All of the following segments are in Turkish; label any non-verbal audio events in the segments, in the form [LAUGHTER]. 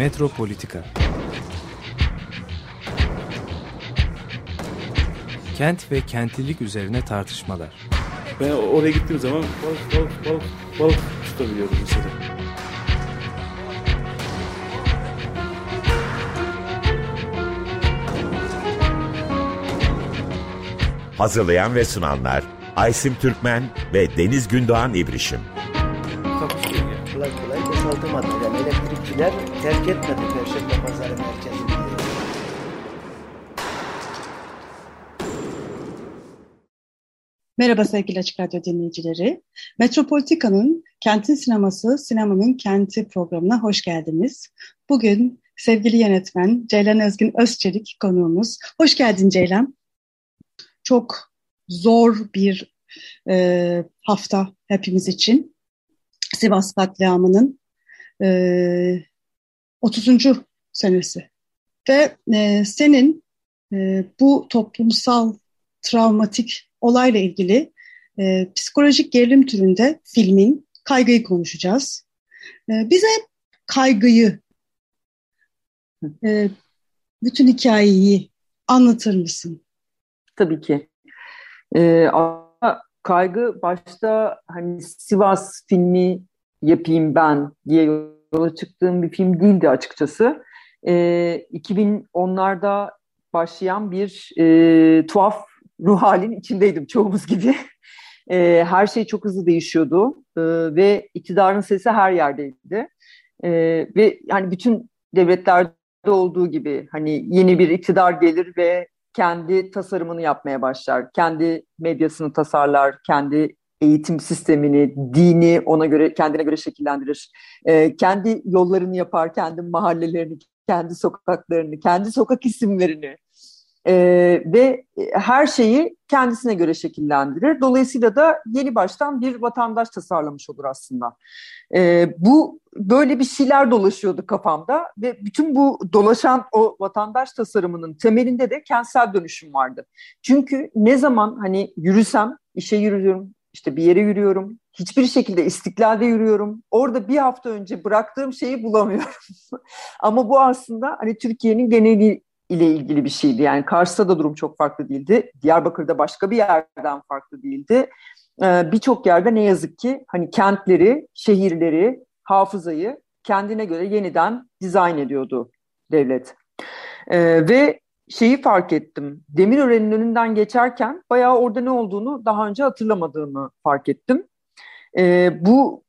Metropolitika Kent ve kentlilik üzerine tartışmalar. Ben oraya gittiğim zaman balık balık balık balık tutabiliyordum mesela. Hazırlayan ve sunanlar Aysim Türkmen ve Deniz Gündoğan İbrişim. Kolay kolay boşaltamadı. Yani elektrikçiler terk etmedi Perşembe Pazarı merkezini. Merhaba sevgili Açık Radyo dinleyicileri. Metropolitika'nın Kentin Sineması, Sinemanın Kenti programına hoş geldiniz. Bugün sevgili yönetmen Ceylan Özgün Özçelik konuğumuz. Hoş geldin Ceylan. Çok zor bir e, hafta hepimiz için. Sivas katliamının e, 30. senesi. Ve e, senin e, bu toplumsal travmatik olayla ilgili e, psikolojik gerilim türünde filmin kaygıyı konuşacağız. E, bize kaygıyı, e, bütün hikayeyi anlatır mısın? Tabii ki. Ama kaygı başta hani Sivas filmi yapayım ben diye yola çıktığım bir film değildi açıkçası. Ee, 2010'larda başlayan bir e, tuhaf ruh halin içindeydim çoğumuz gibi. [LAUGHS] E, her şey çok hızlı değişiyordu e, ve iktidarın sesi her yerdeydi. E, ve yani bütün devletlerde olduğu gibi hani yeni bir iktidar gelir ve kendi tasarımını yapmaya başlar. Kendi medyasını tasarlar, kendi eğitim sistemini, dini ona göre kendine göre şekillendirir. E, kendi yollarını yapar, kendi mahallelerini, kendi sokaklarını, kendi sokak isimlerini e, ve her şeyi kendisine göre şekillendirir. Dolayısıyla da yeni baştan bir vatandaş tasarlamış olur aslında. E, bu böyle bir şeyler dolaşıyordu kafamda ve bütün bu dolaşan o vatandaş tasarımının temelinde de kentsel dönüşüm vardı. Çünkü ne zaman hani yürüsem, işe yürüyorum, işte bir yere yürüyorum, hiçbir şekilde istiklalde yürüyorum. Orada bir hafta önce bıraktığım şeyi bulamıyorum. [LAUGHS] Ama bu aslında hani Türkiye'nin geneli ile ilgili bir şeydi. Yani Kars'ta da durum çok farklı değildi. Diyarbakır'da başka bir yerden farklı değildi. Ee, Birçok yerde ne yazık ki hani kentleri, şehirleri, hafızayı kendine göre yeniden dizayn ediyordu devlet. Ee, ve şeyi fark ettim. Demirören'in önünden geçerken bayağı orada ne olduğunu daha önce hatırlamadığımı fark ettim. Ee, bu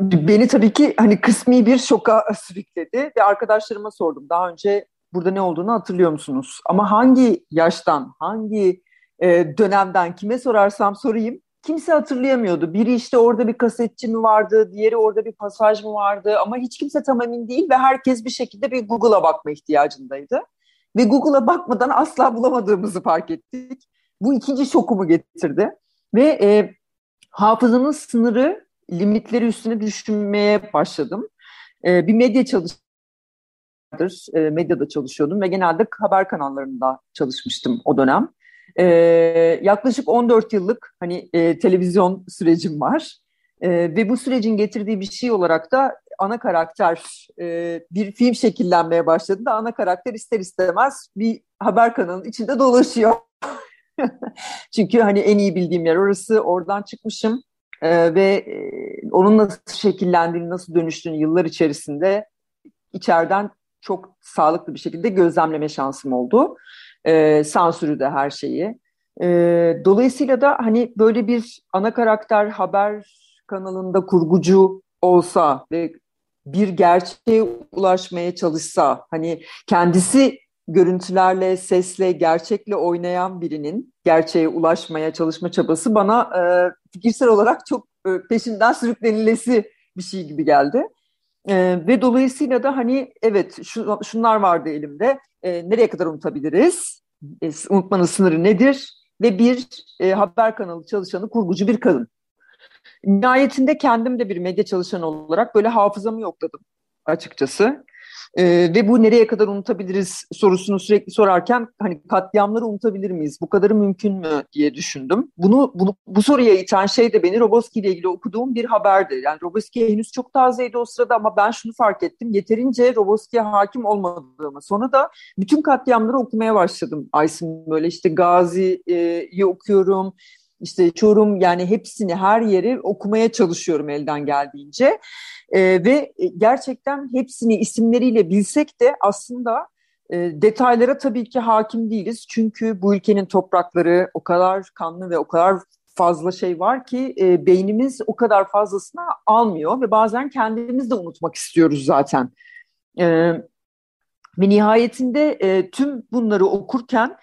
beni tabii ki hani kısmi bir şoka [LAUGHS] sürükledi ve arkadaşlarıma sordum. Daha önce burada ne olduğunu hatırlıyor musunuz? Ama hangi yaştan, hangi e, dönemden kime sorarsam sorayım kimse hatırlayamıyordu. Biri işte orada bir kasetçi mi vardı, diğeri orada bir pasaj mı vardı ama hiç kimse tam emin değil ve herkes bir şekilde bir Google'a bakma ihtiyacındaydı. Ve Google'a bakmadan asla bulamadığımızı fark ettik. Bu ikinci şokumu getirdi. Ve e, hafızamın sınırı, limitleri üstüne düşünmeye başladım. E, bir medya çalışması e, medyada çalışıyordum ve genelde haber kanallarında çalışmıştım o dönem. E, yaklaşık 14 yıllık hani e, televizyon sürecim var e, ve bu sürecin getirdiği bir şey olarak da ana karakter e, bir film şekillenmeye başladığında ana karakter ister istemez bir haber kanalının içinde dolaşıyor. [LAUGHS] Çünkü hani en iyi bildiğim yer orası oradan çıkmışım e, ve e, onun nasıl şekillendiğini nasıl dönüştüğünü yıllar içerisinde içeriden çok sağlıklı bir şekilde gözlemleme şansım oldu. E, sansürü de her şeyi. E, dolayısıyla da hani böyle bir ana karakter haber kanalında kurgucu olsa ve bir gerçeğe ulaşmaya çalışsa hani kendisi görüntülerle, sesle, gerçekle oynayan birinin gerçeğe ulaşmaya çalışma çabası bana e, fikirsel olarak çok e, peşinden sürüklenilesi bir şey gibi geldi. E, ve dolayısıyla da hani evet şu, şunlar vardı elimde. E, nereye kadar unutabiliriz? E, unutmanın sınırı nedir? Ve bir e, haber kanalı çalışanı kurgucu bir kadın. Nihayetinde kendim de bir medya çalışanı olarak böyle hafızamı yokladım açıkçası. E, ve bu nereye kadar unutabiliriz sorusunu sürekli sorarken hani katliamları unutabilir miyiz? Bu kadarı mümkün mü diye düşündüm. Bunu, bunu bu soruya iten şey de beni Roboski ile ilgili okuduğum bir haberdi. Yani Roboski henüz çok tazeydi o sırada ama ben şunu fark ettim. Yeterince Roboski'ye hakim olmadığımı. Sonra da bütün katliamları okumaya başladım. Aysin böyle işte Gazi'yi okuyorum işte Çorum yani hepsini her yeri okumaya çalışıyorum elden geldiğince. E, ve gerçekten hepsini isimleriyle bilsek de aslında e, detaylara tabii ki hakim değiliz. Çünkü bu ülkenin toprakları o kadar kanlı ve o kadar fazla şey var ki e, beynimiz o kadar fazlasını almıyor ve bazen kendimiz de unutmak istiyoruz zaten. E, ve nihayetinde e, tüm bunları okurken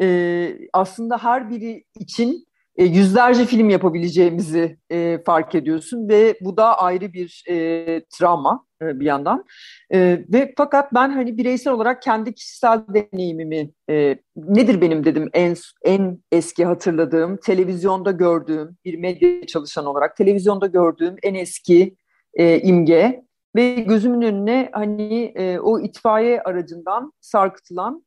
e, aslında her biri için e, yüzlerce film yapabileceğimizi e, fark ediyorsun ve bu da ayrı bir e, travma e, bir yandan. E, ve fakat ben hani bireysel olarak kendi kişisel deneyimimi e, nedir benim dedim en en eski hatırladığım televizyonda gördüğüm bir medya çalışan olarak televizyonda gördüğüm en eski e, imge ve gözümün önüne hani e, o itfaiye aracından sarkıtılan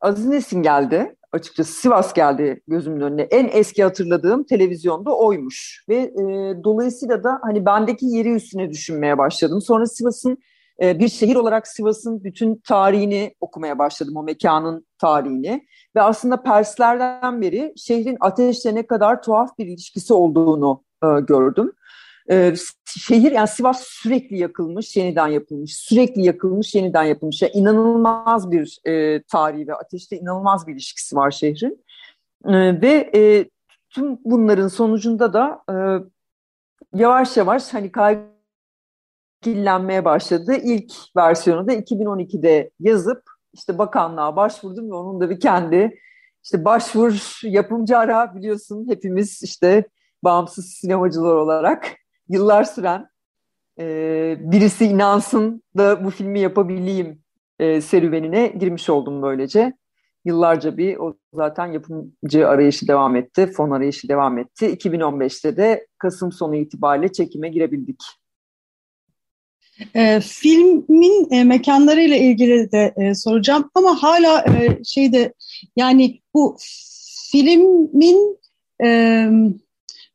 Aziz Nesin geldi açıkçası Sivas geldi gözümün önüne. En eski hatırladığım televizyonda oymuş. Ve e, dolayısıyla da hani bendeki yeri üstüne düşünmeye başladım. Sonra Sivas'ın e, bir şehir olarak Sivas'ın bütün tarihini okumaya başladım. O mekanın tarihini. Ve aslında Perslerden beri şehrin ateşle ne kadar tuhaf bir ilişkisi olduğunu e, gördüm. Ee, şehir yani Sivas sürekli yakılmış, yeniden yapılmış, sürekli yakılmış, yeniden yapılmış. Yani inanılmaz bir e, tarihi ve ateşte inanılmaz bir ilişkisi var şehrin. E, ve e, tüm bunların sonucunda da e, yavaş yavaş hani kaygılanmaya başladı. İlk versiyonu da 2012'de yazıp işte bakanlığa başvurdum ve onun da bir kendi işte başvur yapımcı ara biliyorsun hepimiz işte bağımsız sinemacılar olarak yıllar süren e, birisi inansın da bu filmi yapabileyim e, serüvenine girmiş oldum böylece. Yıllarca bir o zaten yapımcı arayışı devam etti, fon arayışı devam etti. 2015'te de Kasım sonu itibariyle çekime girebildik. E, filmin e, mekanlarıyla ilgili de e, soracağım ama hala e, şeyde yani bu filmin e,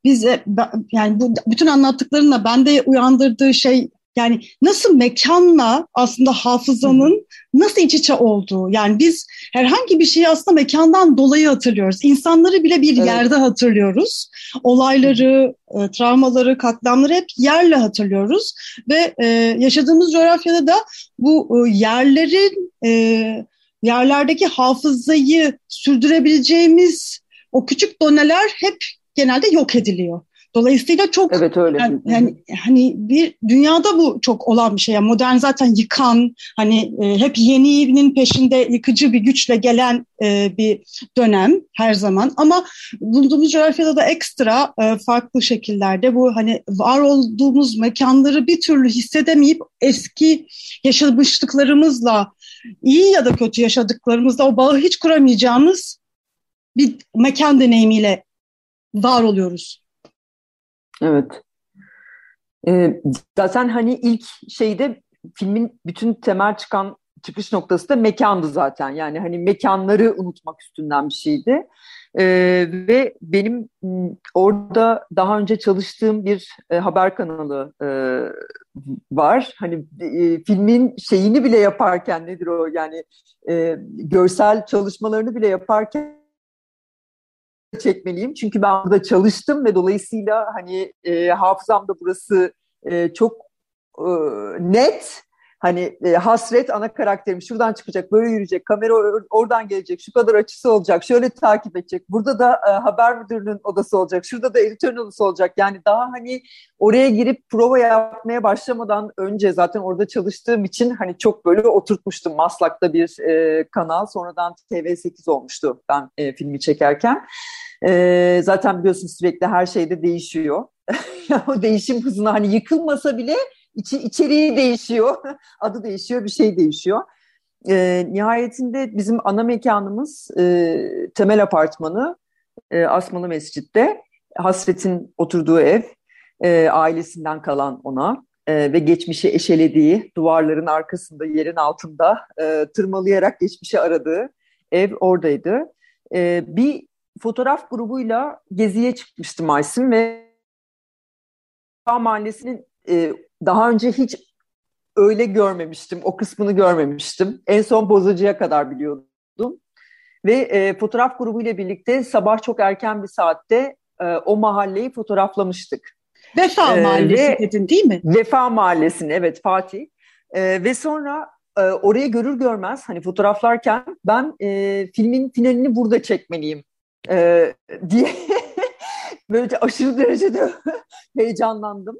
bize yani bu bütün anlattıklarınla bende uyandırdığı şey yani nasıl mekanla aslında hafızanın nasıl iç içe olduğu. Yani biz herhangi bir şeyi aslında mekandan dolayı hatırlıyoruz. İnsanları bile bir evet. yerde hatırlıyoruz. Olayları, e, travmaları, katliamları hep yerle hatırlıyoruz. Ve e, yaşadığımız coğrafyada da bu e, yerlerin, e, yerlerdeki hafızayı sürdürebileceğimiz o küçük doneler hep genelde yok ediliyor. Dolayısıyla çok evet öyle. Yani, yani hani bir dünyada bu çok olan bir şey. Yani modern zaten yıkan hani e, hep yeninin peşinde yıkıcı bir güçle gelen e, bir dönem her zaman. Ama bulunduğumuz coğrafyada da ekstra e, farklı şekillerde bu hani var olduğumuz mekanları bir türlü hissedemeyip eski yaşamışlıklarımızla iyi ya da kötü yaşadıklarımızla o bağı hiç kuramayacağımız bir mekan deneyimiyle var oluyoruz. Evet. Ee, zaten hani ilk şeyde filmin bütün temel çıkan çıkış noktası da mekandı zaten. Yani hani mekanları unutmak üstünden bir şeydi. Ee, ve benim orada daha önce çalıştığım bir e, haber kanalı e, var. Hani e, filmin şeyini bile yaparken nedir o yani görsel çalışmalarını bile yaparken çekmeliyim. Çünkü ben burada çalıştım ve dolayısıyla hani e, hafızamda burası e, çok e, net. Hani e, hasret ana karakterim şuradan çıkacak, böyle yürüyecek, kamera or oradan gelecek, şu kadar açısı olacak, şöyle takip edecek. Burada da e, haber müdürünün odası olacak, şurada da editörün odası olacak. Yani daha hani oraya girip prova yapmaya başlamadan önce zaten orada çalıştığım için hani çok böyle oturtmuştum. Maslak'ta bir e, kanal, sonradan TV8 olmuştu ben e, filmi çekerken. E, zaten biliyorsunuz sürekli her şeyde değişiyor. [LAUGHS] o değişim hızına hani yıkılmasa bile içi, içeriği değişiyor, [LAUGHS] adı değişiyor, bir şey değişiyor. E, nihayetinde bizim ana mekanımız e, temel apartmanı e, Asmalı Mescid'de. Hasret'in oturduğu ev, e, ailesinden kalan ona. e, ve geçmişi eşelediği, duvarların arkasında, yerin altında e, tırmalayarak geçmişi aradığı ev oradaydı. E, bir fotoğraf grubuyla geziye çıkmıştım Aysin ve Mahallesi'nin e, daha önce hiç öyle görmemiştim, o kısmını görmemiştim. En son bozacıya kadar biliyordum. Ve e, fotoğraf grubuyla birlikte sabah çok erken bir saatte e, o mahalleyi fotoğraflamıştık. Vefa ee, Mahallesi dedin değil mi? Vefa Mahallesi'ni evet Fatih. E, ve sonra e, oraya görür görmez hani fotoğraflarken ben e, filmin finalini burada çekmeliyim e, diye [LAUGHS] böylece aşırı derecede [LAUGHS] heyecanlandım.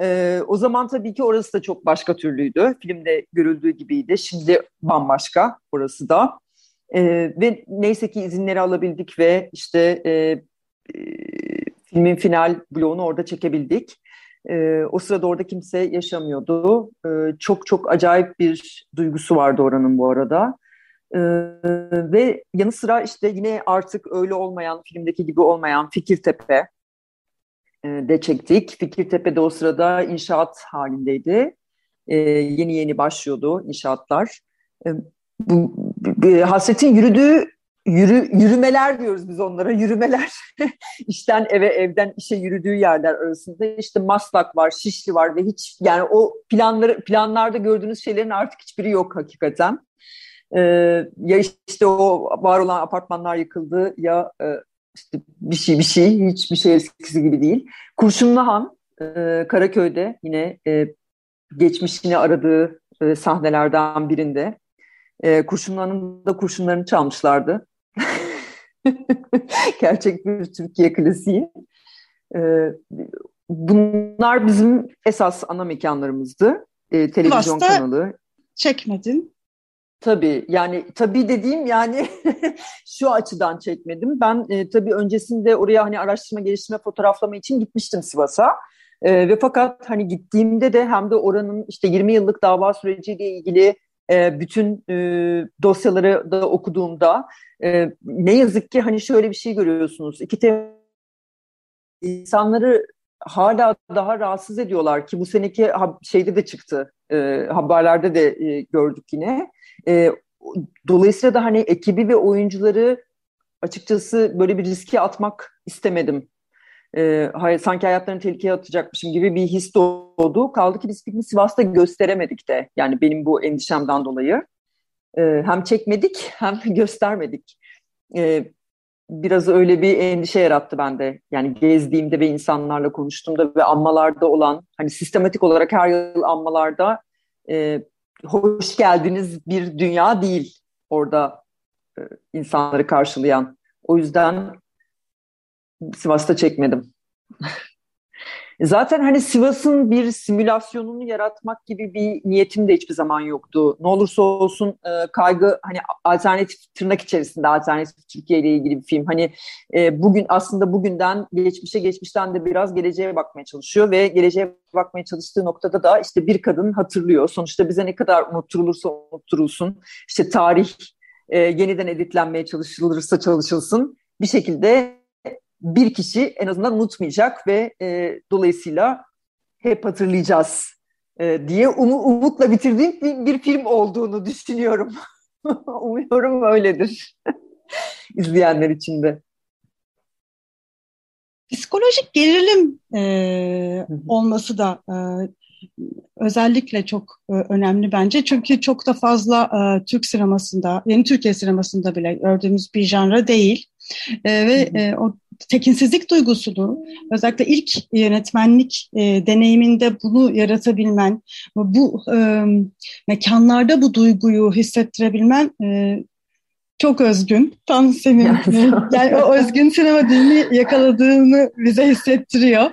Ee, o zaman tabii ki orası da çok başka türlüydü. Filmde görüldüğü gibiydi. Şimdi bambaşka orası da. Ee, ve neyse ki izinleri alabildik ve işte e, e, filmin final bloğunu orada çekebildik. E, o sırada orada kimse yaşamıyordu. E, çok çok acayip bir duygusu vardı oranın bu arada. E, ve yanı sıra işte yine artık öyle olmayan, filmdeki gibi olmayan Fikirtepe de çektik. Fikirtepe'de o sırada inşaat halindeydi. E, yeni yeni başlıyordu inşaatlar. E, bu, bu, hasretin yürüdüğü yürü, yürümeler diyoruz biz onlara yürümeler [LAUGHS] işten eve evden işe yürüdüğü yerler arasında işte Maslak var Şişli var ve hiç yani o planları planlarda gördüğünüz şeylerin artık hiçbiri yok hakikaten ee, ya işte o var olan apartmanlar yıkıldı ya e, işte bir şey bir şey hiçbir şey eskisi gibi değil Kurşunluhan e, Karaköy'de yine e, geçmişini aradığı e, sahnelerden birinde e, Kurşunluhan'ın da kurşunlarını çalmışlardı [LAUGHS] Gerçek bir Türkiye klasiği. Ee, bunlar bizim esas ana mekanlarımızdı. Ee, televizyon Sivas'ta kanalı. çekmedin. Tabii yani tabii dediğim yani [LAUGHS] şu açıdan çekmedim. Ben e, tabii öncesinde oraya hani araştırma geliştirme fotoğraflama için gitmiştim Sivas'a. E, ve fakat hani gittiğimde de hem de oranın işte 20 yıllık dava süreciyle ilgili e, bütün e, dosyaları da okuduğumda e, ne yazık ki hani şöyle bir şey görüyorsunuz. İki te insanları hala daha rahatsız ediyorlar ki bu seneki şeyde de çıktı. E, haberlerde de e, gördük yine. E, dolayısıyla da hani ekibi ve oyuncuları açıkçası böyle bir riske atmak istemedim. E, hayır, sanki hayatlarını tehlikeye atacakmışım gibi bir his doğdu. Kaldı ki biz filmi Sivas'ta gösteremedik de. Yani benim bu endişemden dolayı. E, hem çekmedik hem [LAUGHS] göstermedik. E, biraz öyle bir endişe yarattı bende. Yani gezdiğimde ve insanlarla konuştuğumda ve anmalarda olan, hani sistematik olarak her yıl anmalarda e, hoş geldiniz bir dünya değil orada e, insanları karşılayan. O yüzden Sivas'ta çekmedim. [LAUGHS] Zaten hani Sivas'ın bir simülasyonunu yaratmak gibi bir niyetim de hiçbir zaman yoktu. Ne olursa olsun e, kaygı hani alternatif tırnak içerisinde alternatif Türkiye ile ilgili bir film. Hani e, bugün aslında bugünden geçmişe geçmişten de biraz geleceğe bakmaya çalışıyor ve geleceğe bakmaya çalıştığı noktada da işte bir kadın hatırlıyor. Sonuçta bize ne kadar unutturulursa unutturulsun işte tarih e, yeniden editlenmeye çalışılırsa çalışılsın bir şekilde bir kişi en azından unutmayacak ve e, dolayısıyla hep hatırlayacağız e, diye um, umutla bitirdiğim bir, bir film olduğunu düşünüyorum. [LAUGHS] Umuyorum öyledir [LAUGHS] izleyenler için de. Psikolojik gerilim e, olması da e, özellikle çok e, önemli bence. Çünkü çok da fazla e, Türk sinemasında, yeni Türkiye sinemasında bile gördüğümüz bir janra değil. E, ve e, o tekinsizlik duygusunu özellikle ilk yönetmenlik e, deneyiminde bunu yaratabilmen, bu e, mekanlarda bu duyguyu hissettirebilmen e, çok özgün. Tam senin yani o özgün sinema dilini yakaladığını bize hissettiriyor.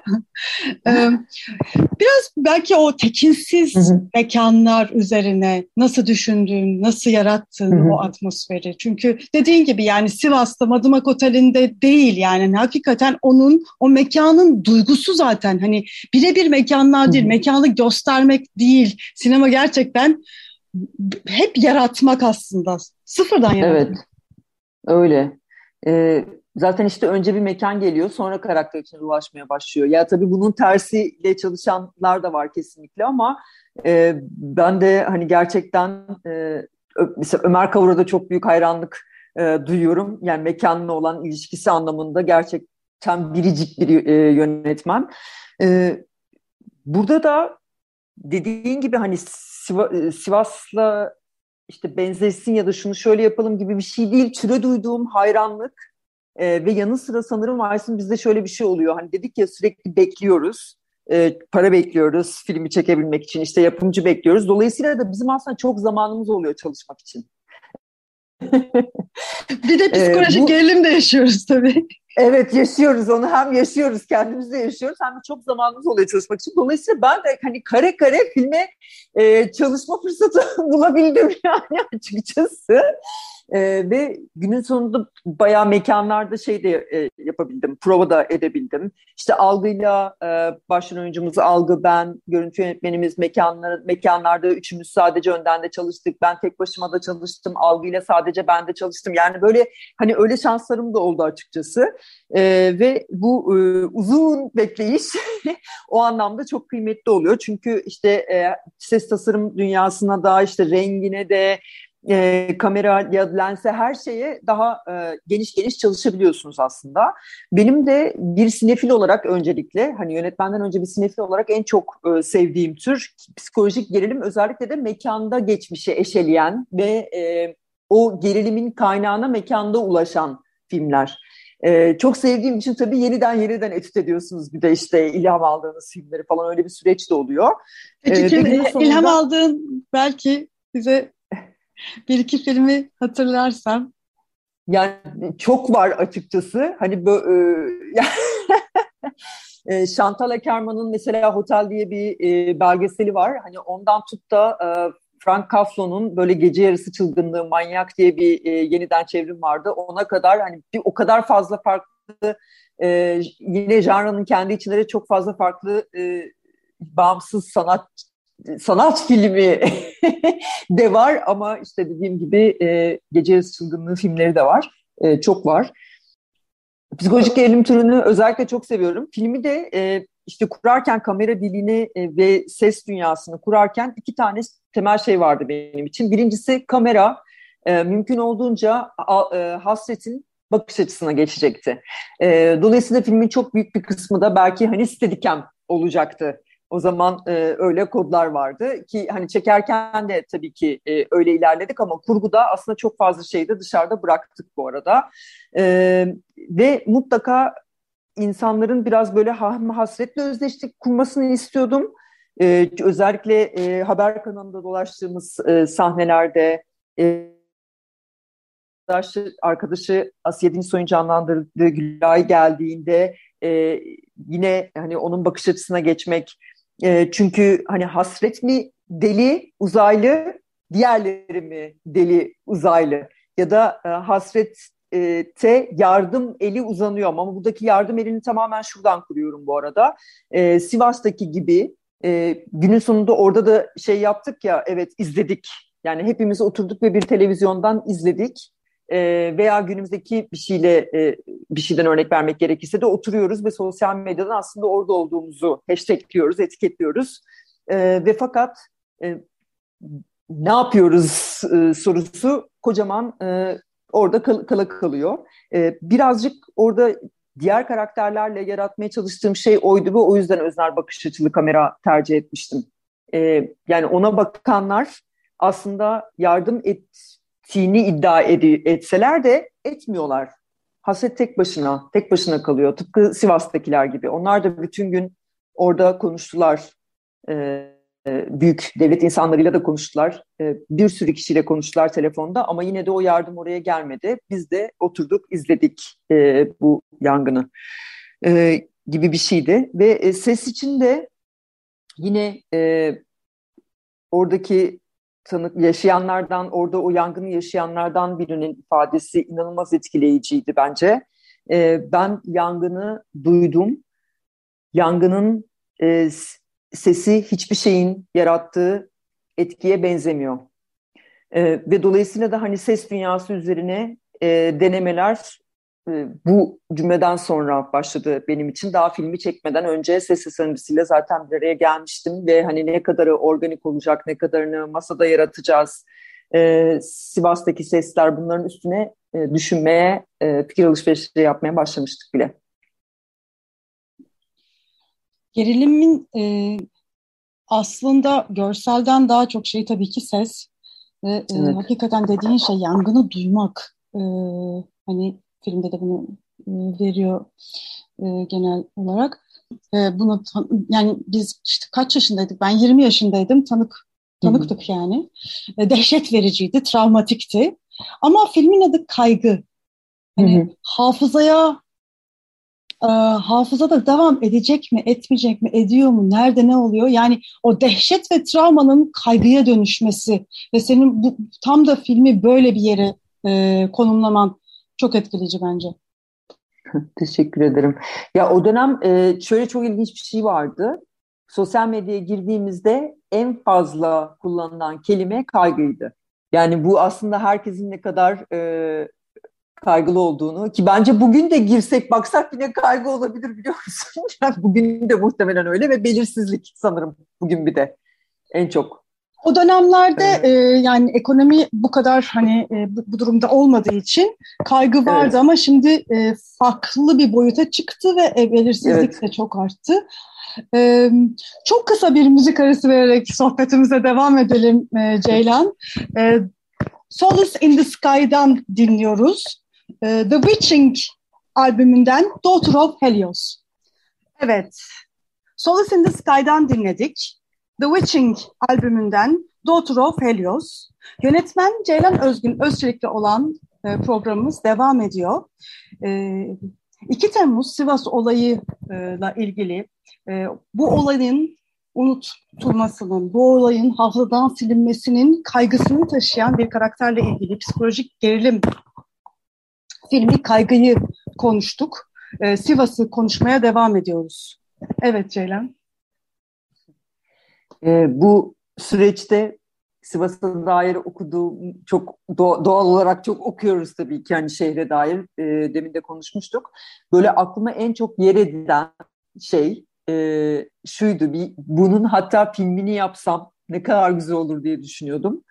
Biraz belki o tekinsiz mekanlar üzerine nasıl düşündüğün, nasıl yarattığın o atmosferi. Çünkü dediğin gibi yani Sivas'ta Madımak Oteli'nde değil yani hani hakikaten onun o mekanın duygusu zaten hani birebir mekanlar değil, mekanı göstermek değil. Sinema gerçekten hep yaratmak aslında. Sıfırdan yaratmak. Evet, öyle. Ee, zaten işte önce bir mekan geliyor sonra karakter için ulaşmaya başlıyor. Ya tabii bunun tersiyle çalışanlar da var kesinlikle ama e, ben de hani gerçekten e, mesela Ömer Kavur'a da çok büyük hayranlık e, duyuyorum. Yani mekanla olan ilişkisi anlamında gerçekten biricik bir e, yönetmen. E, burada da dediğin gibi hani e, Sivas'la işte benzesin ya da şunu şöyle yapalım gibi bir şey değil. Türe duyduğum hayranlık e, ve yanı sıra sanırım Aysin bizde şöyle bir şey oluyor. Hani dedik ya sürekli bekliyoruz. E, para bekliyoruz filmi çekebilmek için. işte yapımcı bekliyoruz. Dolayısıyla da bizim aslında çok zamanımız oluyor çalışmak için. Bir de psikolojik ee, bu, gerilim de yaşıyoruz tabii. Evet yaşıyoruz onu hem yaşıyoruz kendimiz de yaşıyoruz hem de çok zamanımız oluyor çalışmak için. Dolayısıyla ben de hani kare kare filme e, çalışma fırsatı [LAUGHS] bulabildim yani açıkçası. E, ve günün sonunda bayağı mekanlarda şey de e, yapabildim, prova da edebildim. İşte algıyla e, başrol oyuncumuz Algı, ben, görüntü yönetmenimiz mekanlar, mekanlarda üçümüz sadece önden de çalıştık. Ben tek başıma da çalıştım, algıyla sadece ben de çalıştım. Yani böyle hani öyle şanslarım da oldu açıkçası. E, ve bu e, uzun bekleyiş [LAUGHS] o anlamda çok kıymetli oluyor. Çünkü işte e, ses tasarım dünyasına da işte rengine de e, kamera ya lense her şeye daha e, geniş geniş çalışabiliyorsunuz aslında. Benim de bir sinefil olarak öncelikle hani yönetmenden önce bir sinefil olarak en çok e, sevdiğim tür psikolojik gerilim özellikle de mekanda geçmişe eşeleyen ve e, o gerilimin kaynağına mekanda ulaşan filmler. Ee, çok sevdiğim için tabii yeniden yeniden etüt ediyorsunuz bir de işte ilham aldığınız filmleri falan öyle bir süreç de oluyor. Peki ee, kim, sonunda... ilham aldığın belki bize [LAUGHS] bir iki filmi hatırlarsam. Yani çok var açıkçası. Hani böyle [LAUGHS] e, Chantal Ackerman'ın mesela Hotel diye bir e, belgeseli var. Hani ondan tut da e, Frank Kaflo'nun böyle gece yarısı çılgınlığı manyak diye bir e, yeniden çevrim vardı. Ona kadar hani bir o kadar fazla farklı e, yine janrının kendi içinde çok fazla farklı e, bağımsız sanat sanat filmi [LAUGHS] de var ama işte dediğim gibi e, Gece Yarısı Çılgınlığı filmleri de var. E, çok var. Psikolojik gerilim türünü özellikle çok seviyorum. Filmi de e, işte kurarken kamera dilini e, ve ses dünyasını kurarken iki tane temel şey vardı benim için. Birincisi kamera e, mümkün olduğunca a, e, hasretin bakış açısına geçecekti. E, dolayısıyla filmin çok büyük bir kısmı da belki hani steadicam olacaktı o zaman e, öyle kodlar vardı ki hani çekerken de tabii ki e, öyle ilerledik ama kurguda aslında çok fazla şeyi de dışarıda bıraktık bu arada. E, ve mutlaka insanların biraz böyle hasretle özdeşlik kurmasını istiyordum. E, özellikle e, haber kanalında dolaştığımız e, sahnelerde e, arkadaşı, arkadaşı Asiye Dinsoy'un canlandırdığı Gülay geldiğinde e, yine hani onun bakış açısına geçmek e, çünkü hani hasret mi deli uzaylı, diğerleri mi deli uzaylı? Ya da e, hasrette yardım eli uzanıyor ama buradaki yardım elini tamamen şuradan kuruyorum bu arada. E, Sivas'taki gibi e, günün sonunda orada da şey yaptık ya evet izledik. Yani hepimiz oturduk ve bir televizyondan izledik e, veya günümüzdeki bir şeyle e, bir şeyden örnek vermek gerekirse de oturuyoruz ve sosyal medyadan aslında orada olduğumuzu hashtagliyoruz, etiketliyoruz e, ve fakat e, ne yapıyoruz e, sorusu kocaman orada kal kala kalıyor. Birazcık orada diğer karakterlerle yaratmaya çalıştığım şey oydu ve o yüzden öznel bakış açılı kamera tercih etmiştim. Yani ona bakanlar aslında yardım et, ettiğini iddia ed- etseler de etmiyorlar. Haset tek başına, tek başına kalıyor. Tıpkı Sivas'takiler gibi. Onlar da bütün gün orada konuştular. Ee, büyük devlet insanlarıyla da konuştular. Ee, bir sürü kişiyle konuştular telefonda ama yine de o yardım oraya gelmedi. Biz de oturduk, izledik e, bu yangını e, gibi bir şeydi. Ve e, ses için de yine e, oradaki tanık yaşayanlardan orada o yangını yaşayanlardan birinin ifadesi inanılmaz etkileyiciydi bence. E, ben yangını duydum. Yangının e, sesi hiçbir şeyin yarattığı etkiye benzemiyor. E, ve dolayısıyla da hani ses dünyası üzerine e, denemeler bu cümleden sonra başladı benim için. Daha filmi çekmeden önce ses tasarımcısıyla zaten bir araya gelmiştim ve hani ne kadarı organik olacak, ne kadarını masada yaratacağız, e, Sivas'taki sesler bunların üstüne e, düşünmeye, e, fikir alışverişleri yapmaya başlamıştık bile. Gerilimin e, aslında görselden daha çok şey tabii ki ses ve e, evet. hakikaten dediğin şey yangını duymak. E, hani filmde de bunu e, veriyor e, genel olarak. E, bunu yani biz işte kaç yaşındaydık? Ben 20 yaşındaydım. Tanık tanıktık Hı-hı. yani. Dehşet vericiydi, travmatikti. Ama filmin adı Kaygı. Hani Hı-hı. hafızaya e, hafızada devam edecek mi, etmeyecek mi, ediyor mu, nerede ne oluyor? Yani o dehşet ve travmanın kaygıya dönüşmesi ve senin bu, tam da filmi böyle bir yere e, konumlaman çok etkileyici bence. [LAUGHS] Teşekkür ederim. Ya o dönem e, şöyle çok ilginç bir şey vardı. Sosyal medyaya girdiğimizde en fazla kullanılan kelime kaygıydı. Yani bu aslında herkesin ne kadar e, kaygılı olduğunu ki bence bugün de girsek baksak yine kaygı olabilir biliyor musun? [LAUGHS] Bugün de muhtemelen öyle ve belirsizlik sanırım bugün bir de en çok. O dönemlerde evet. e, yani ekonomi bu kadar hani e, bu, bu durumda olmadığı için kaygı vardı evet. ama şimdi e, farklı bir boyuta çıktı ve e, belirsizlik evet. de çok arttı. E, çok kısa bir müzik arası vererek sohbetimize devam edelim e, Ceylan. E, Solace in the Sky'dan dinliyoruz. E, the Witching albümünden Daughter of Helios. Evet, Solace in the Sky'dan dinledik. The Witching albümünden Daughter of Helios. Yönetmen Ceylan Özgün Özçelik'te olan e, programımız devam ediyor. E, 2 Temmuz Sivas olayıyla ilgili e, bu olayın unutulmasının, bu olayın hafızadan silinmesinin kaygısını taşıyan bir karakterle ilgili psikolojik gerilim filmi Kaygı'yı konuştuk. E, Sivas'ı konuşmaya devam ediyoruz. Evet Ceylan. E, bu süreçte Sivas'a dair okuduğum çok doğal olarak çok okuyoruz tabii ki hani şehre dair e, demin de konuşmuştuk. Böyle aklıma en çok yer edilen şey e, şuydu bir bunun hatta filmini yapsam ne kadar güzel olur diye düşünüyordum.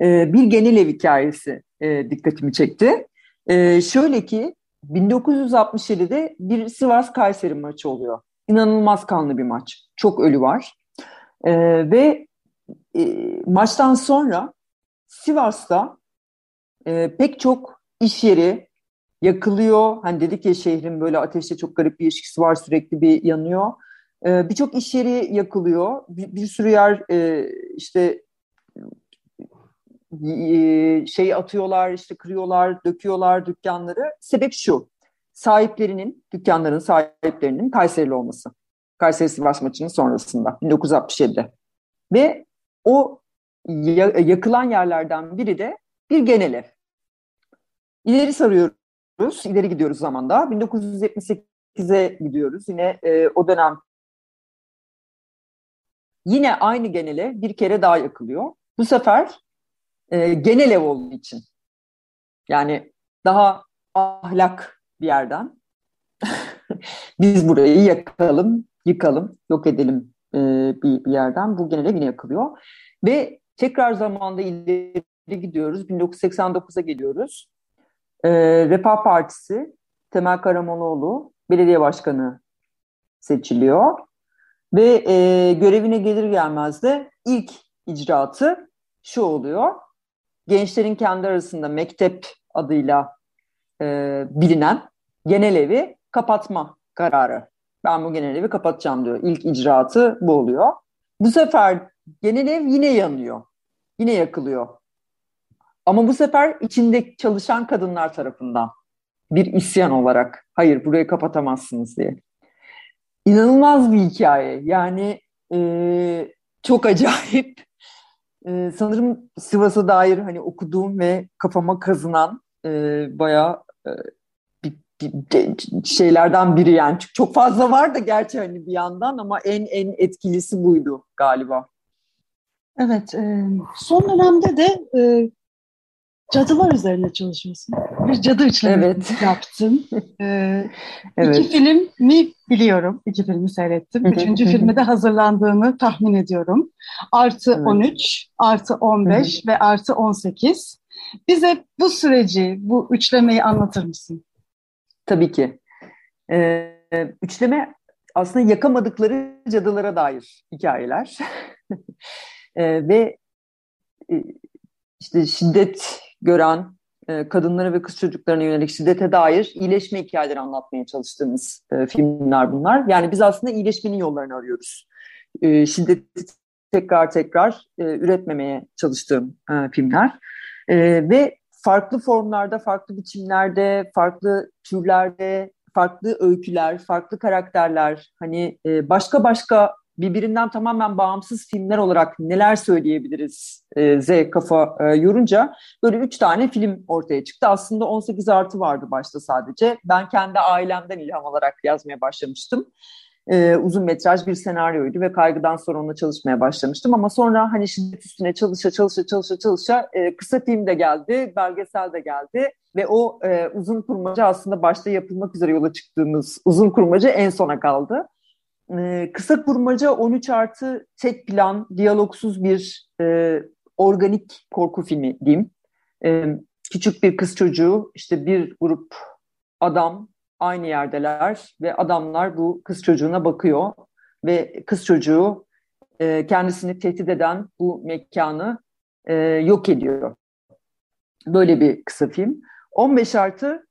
E, bir genel ev hikayesi e, dikkatimi çekti. E, şöyle ki 1967'de bir Sivas Kayseri maçı oluyor. İnanılmaz kanlı bir maç. Çok ölü var. E, ve e, maçtan sonra Sivas'ta e, pek çok iş yeri yakılıyor. Hani dedik ya şehrin böyle ateşle çok garip bir ilişkisi var sürekli bir yanıyor. E, Birçok iş yeri yakılıyor. Bir, bir sürü yer e, işte e, şey atıyorlar, işte kırıyorlar, döküyorlar dükkanları. Sebep şu, sahiplerinin, dükkanların sahiplerinin Kayserili olması. Kayseri Sivas maçının sonrasında 1967'de. Ve o yakılan yerlerden biri de bir genel ev. İleri sarıyoruz, ileri gidiyoruz zamanda. 1978'e gidiyoruz. Yine e, o dönem yine aynı genele bir kere daha yakılıyor. Bu sefer e, genel ev olduğu için. Yani daha ahlak bir yerden. [LAUGHS] Biz burayı yakalım, yıkalım, yok edelim e, bir, bir yerden. Bu genel ev yine yakılıyor. Ve tekrar zamanda ileri gidiyoruz. 1989'a geliyoruz. E, Refah Partisi Temel Karamonoğlu belediye başkanı seçiliyor. Ve e, görevine gelir gelmez de ilk icraatı şu oluyor. Gençlerin kendi arasında mektep adıyla e, bilinen genel evi kapatma kararı. Ben bu genel evi kapatacağım diyor. İlk icraatı bu oluyor. Bu sefer genel ev yine yanıyor. Yine yakılıyor. Ama bu sefer içinde çalışan kadınlar tarafından bir isyan olarak hayır burayı kapatamazsınız diye. İnanılmaz bir hikaye. Yani e, çok acayip. E, sanırım Sivas'a dair hani okuduğum ve kafama kazınan e, bayağı e, şeylerden biri yani. Çok fazla var da gerçi hani bir yandan ama en en etkilisi buydu galiba. Evet, e, son dönemde de e, cadılar üzerine çalışıyorsun. Bir cadı üçlemesi Evet. yaptın. [LAUGHS] Ee, Evet. İki filmi biliyorum. İki filmi seyrettim. Üçüncü filme de hazırlandığını tahmin ediyorum. Artı Evet. 13, artı 15 ve artı 18. Bize bu süreci, bu üçlemeyi anlatır mısın? Tabii ki. Ee, üçleme aslında yakamadıkları cadılara dair hikayeler. [LAUGHS] Ee, ve e, işte şiddet gören e, kadınlara ve kız çocuklarına yönelik şiddete dair iyileşme hikayeleri anlatmaya çalıştığımız e, filmler bunlar. Yani biz aslında iyileşmenin yollarını arıyoruz. E, şiddeti tekrar tekrar e, üretmemeye çalıştığım filmler. E, ve farklı formlarda, farklı biçimlerde, farklı türlerde, farklı öyküler, farklı karakterler, hani e, başka başka birbirinden tamamen bağımsız filmler olarak neler söyleyebiliriz e, Z kafa e, yorunca böyle üç tane film ortaya çıktı. Aslında 18 artı vardı başta sadece. Ben kendi ailemden ilham alarak yazmaya başlamıştım. E, uzun metraj bir senaryoydu ve kaygıdan sonra onunla çalışmaya başlamıştım. Ama sonra hani şiddet üstüne çalışa çalışa çalışa çalışa e, kısa film de geldi, belgesel de geldi. Ve o e, uzun kurmaca aslında başta yapılmak üzere yola çıktığımız uzun kurmaca en sona kaldı. E, kısa kurmaca 13 artı tek plan, diyalogsuz bir e, organik korku filmi diyeyim. E, küçük bir kız çocuğu, işte bir grup adam aynı yerdeler ve adamlar bu kız çocuğuna bakıyor ve kız çocuğu e, kendisini tehdit eden bu mekanı e, yok ediyor. Böyle bir kısa film. 15 artı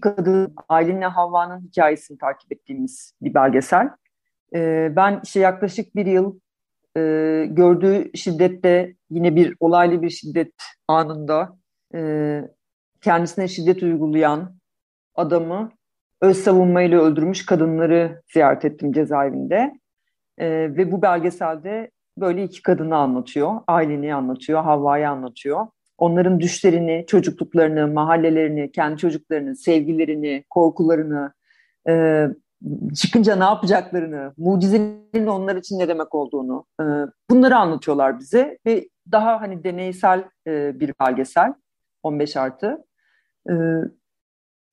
kadın Aylin'le Havva'nın hikayesini takip ettiğimiz bir belgesel. E, ben işte yaklaşık bir yıl e, gördüğü şiddette yine bir olaylı bir şiddet anında e, kendisine şiddet uygulayan adamı öz savunmayla öldürmüş kadınları ziyaret ettim cezaevinde. E, ve bu belgeselde böyle iki kadını anlatıyor. Aylin'i anlatıyor, Havva'yı anlatıyor. Onların düşlerini, çocukluklarını, mahallelerini, kendi çocuklarını, sevgilerini, korkularını, e, çıkınca ne yapacaklarını, mucizenin onlar için ne demek olduğunu e, bunları anlatıyorlar bize ve daha hani deneysel e, bir belgesel 15 artı e,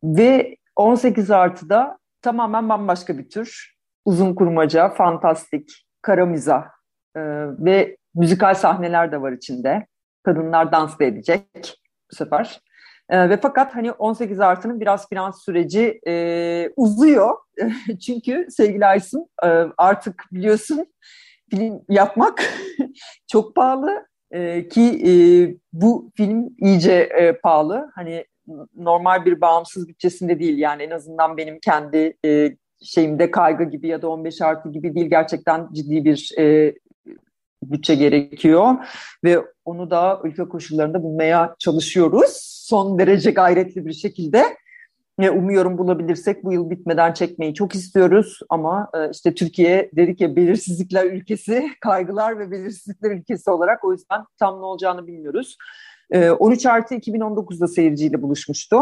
ve 18 artıda tamamen bambaşka bir tür uzun kurmaca, fantastik, kara mizah e, ve müzikal sahneler de var içinde. Kadınlar dans da edecek bu sefer. E, ve fakat hani 18 artının biraz finans süreci e, uzuyor. [LAUGHS] Çünkü sevgili Aysun e, artık biliyorsun film yapmak [LAUGHS] çok pahalı e, ki e, bu film iyice e, pahalı. Hani normal bir bağımsız bütçesinde değil yani en azından benim kendi e, şeyimde kaygı gibi ya da 15 artı gibi değil gerçekten ciddi bir e, bütçe gerekiyor ve onu da ülke koşullarında bulmaya çalışıyoruz. Son derece gayretli bir şekilde. E, umuyorum bulabilirsek bu yıl bitmeden çekmeyi çok istiyoruz ama e, işte Türkiye dedik ya belirsizlikler ülkesi, [LAUGHS] kaygılar ve belirsizlikler ülkesi olarak o yüzden tam ne olacağını bilmiyoruz. E, 13 artı 2019'da seyirciyle buluşmuştu.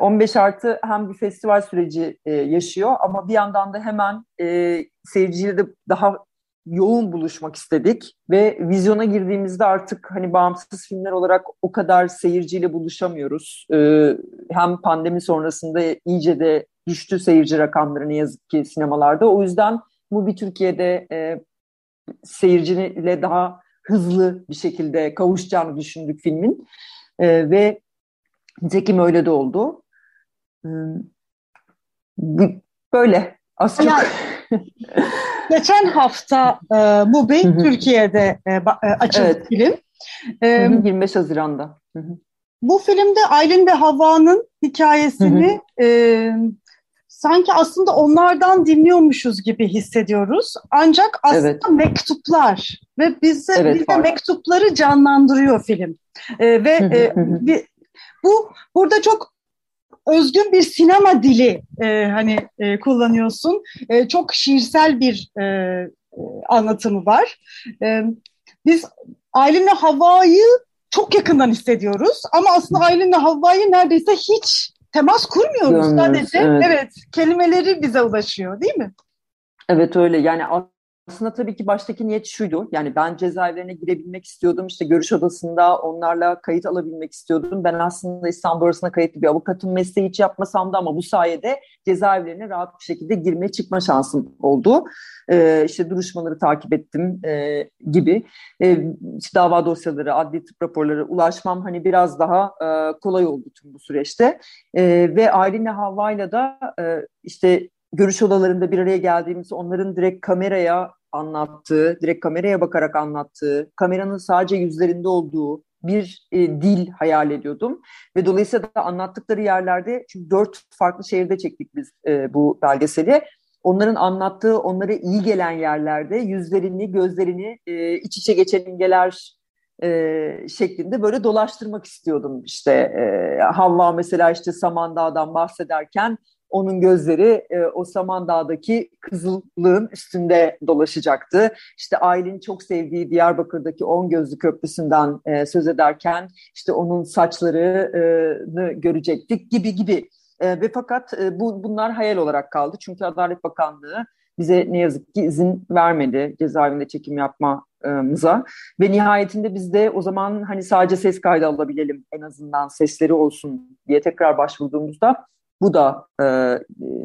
15 artı hem bir festival süreci yaşıyor ama bir yandan da hemen seyirciyle de daha yoğun buluşmak istedik ve vizyona girdiğimizde artık hani bağımsız filmler olarak o kadar seyirciyle buluşamıyoruz. Hem pandemi sonrasında iyice de düştü seyirci rakamları ne yazık ki sinemalarda. O yüzden Mubi Türkiye'de seyirciyle daha hızlı bir şekilde kavuşacağını düşündük filmin ve Nitekim öyle de oldu. Böyle az çok. Yani, [LAUGHS] geçen hafta e, Mubi Türkiye'de e, açıldı evet. film. E, 25 Haziran'da. Bu filmde Aylin ve Havva'nın hikayesini e, sanki aslında onlardan dinliyormuşuz gibi hissediyoruz. Ancak aslında evet. mektuplar ve bize, evet, bize mektupları canlandırıyor film. E, ve e, bir, bu burada çok özgün bir sinema dili e, hani e, kullanıyorsun. E, çok şiirsel bir e, anlatımı var. E, biz Aylin'le Havva'yı çok yakından hissediyoruz ama aslında Aylin'le Havva'yı neredeyse hiç temas kurmuyoruz Görmüyoruz, sadece. evet. evet, kelimeleri bize ulaşıyor değil mi? Evet öyle yani aslında tabii ki baştaki niyet şuydu. Yani ben cezaevlerine girebilmek istiyordum. İşte görüş odasında onlarla kayıt alabilmek istiyordum. Ben aslında İstanbul arasında kayıtlı bir avukatım mesleği hiç yapmasam da ama bu sayede cezaevlerine rahat bir şekilde girme çıkma şansım oldu. Ee, işte duruşmaları takip ettim e, gibi. E, işte dava dosyaları, adli tıp raporları ulaşmam hani biraz daha e, kolay oldu tüm bu süreçte. E, ve Aylin'le Havva'yla da e, işte görüş odalarında bir araya geldiğimiz onların direkt kameraya anlattığı, direkt kameraya bakarak anlattığı, kameranın sadece yüzlerinde olduğu bir e, dil hayal ediyordum. Ve dolayısıyla da anlattıkları yerlerde, çünkü dört farklı şehirde çektik biz e, bu belgeseli. Onların anlattığı, onlara iyi gelen yerlerde yüzlerini, gözlerini e, iç içe geçen imgeler e, şeklinde böyle dolaştırmak istiyordum. İşte e, Havva mesela işte Samandağ'dan bahsederken onun gözleri e, o Samandağ'daki kızıllığın üstünde dolaşacaktı. İşte Aylin çok sevdiği Diyarbakır'daki On Gözlü Köprüsü'nden e, söz ederken işte onun saçlarını görecektik gibi gibi. E, ve fakat e, bu bunlar hayal olarak kaldı. Çünkü Adalet Bakanlığı bize ne yazık ki izin vermedi cezaevinde çekim yapmamıza. Ve nihayetinde biz de o zaman hani sadece ses kaydı alabilelim en azından sesleri olsun diye tekrar başvurduğumuzda bu da e,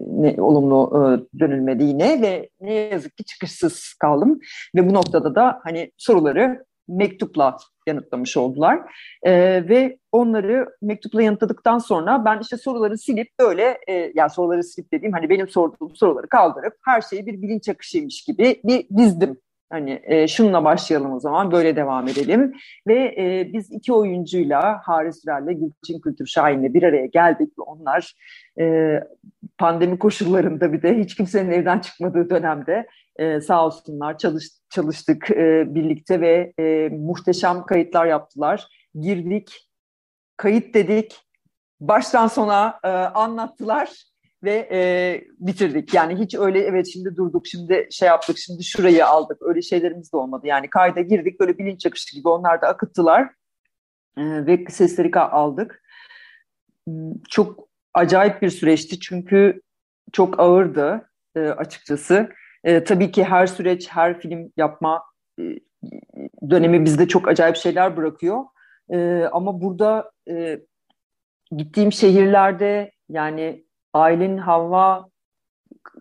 ne, olumlu e, dönülmedi yine ve ne yazık ki çıkışsız kaldım. Ve bu noktada da hani soruları mektupla yanıtlamış oldular. E, ve onları mektupla yanıtladıktan sonra ben işte soruları silip böyle e, yani soruları silip dediğim hani benim sorduğum soruları kaldırıp her şeyi bir bilinç akışıymış gibi bir dizdim Hani e, şununla başlayalım o zaman, böyle devam edelim. Ve e, biz iki oyuncuyla, Haris Sürel'le Gülçin Kültür Şahin'le bir araya geldik ve onlar e, pandemi koşullarında bir de hiç kimsenin evden çıkmadığı dönemde e, sağ olsunlar çalış, çalıştık e, birlikte ve e, muhteşem kayıtlar yaptılar. Girdik, kayıt dedik, baştan sona e, anlattılar ve e, bitirdik. Yani hiç öyle evet şimdi durduk, şimdi şey yaptık, şimdi şurayı aldık. Öyle şeylerimiz de olmadı. Yani kayda girdik böyle bilinç akışı gibi onlar da akıttılar e, ve sesleri aldık. Hmm, çok acayip bir süreçti çünkü çok ağırdı e, açıkçası. E, tabii ki her süreç, her film yapma e, dönemi bizde çok acayip şeyler bırakıyor. E, ama burada e, gittiğim şehirlerde yani Aylin, Havva,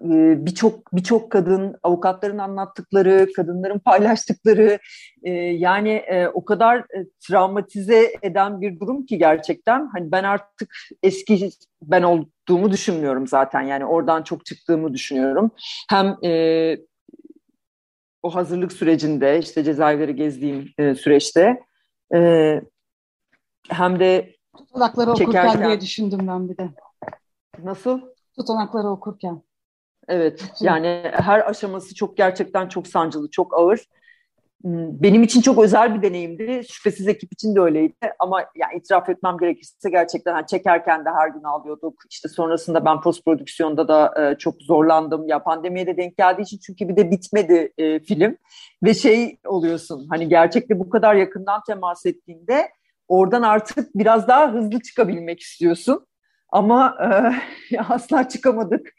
e, birçok birçok kadın, avukatların anlattıkları, kadınların paylaştıkları e, yani e, o kadar travmatize eden bir durum ki gerçekten hani ben artık eski ben olduğumu düşünmüyorum zaten yani oradan çok çıktığımı düşünüyorum. Hem o hazırlık sürecinde işte cezaevleri gezdiğim süreçte hem de tutanakları okurken diye düşündüm ben bir de. Nasıl? Tutanakları okurken. Evet yani her aşaması çok gerçekten çok sancılı, çok ağır. Hmm, benim için çok özel bir deneyimdi. Şüphesiz ekip için de öyleydi. Ama yani itiraf etmem gerekirse gerçekten hani çekerken de her gün ağlıyorduk. İşte sonrasında ben post prodüksiyonda da e, çok zorlandım. Ya pandemiye de denk geldiği için çünkü bir de bitmedi e, film. Ve şey oluyorsun hani gerçekte bu kadar yakından temas ettiğinde oradan artık biraz daha hızlı çıkabilmek istiyorsun. Ama e, [LAUGHS] asla çıkamadık.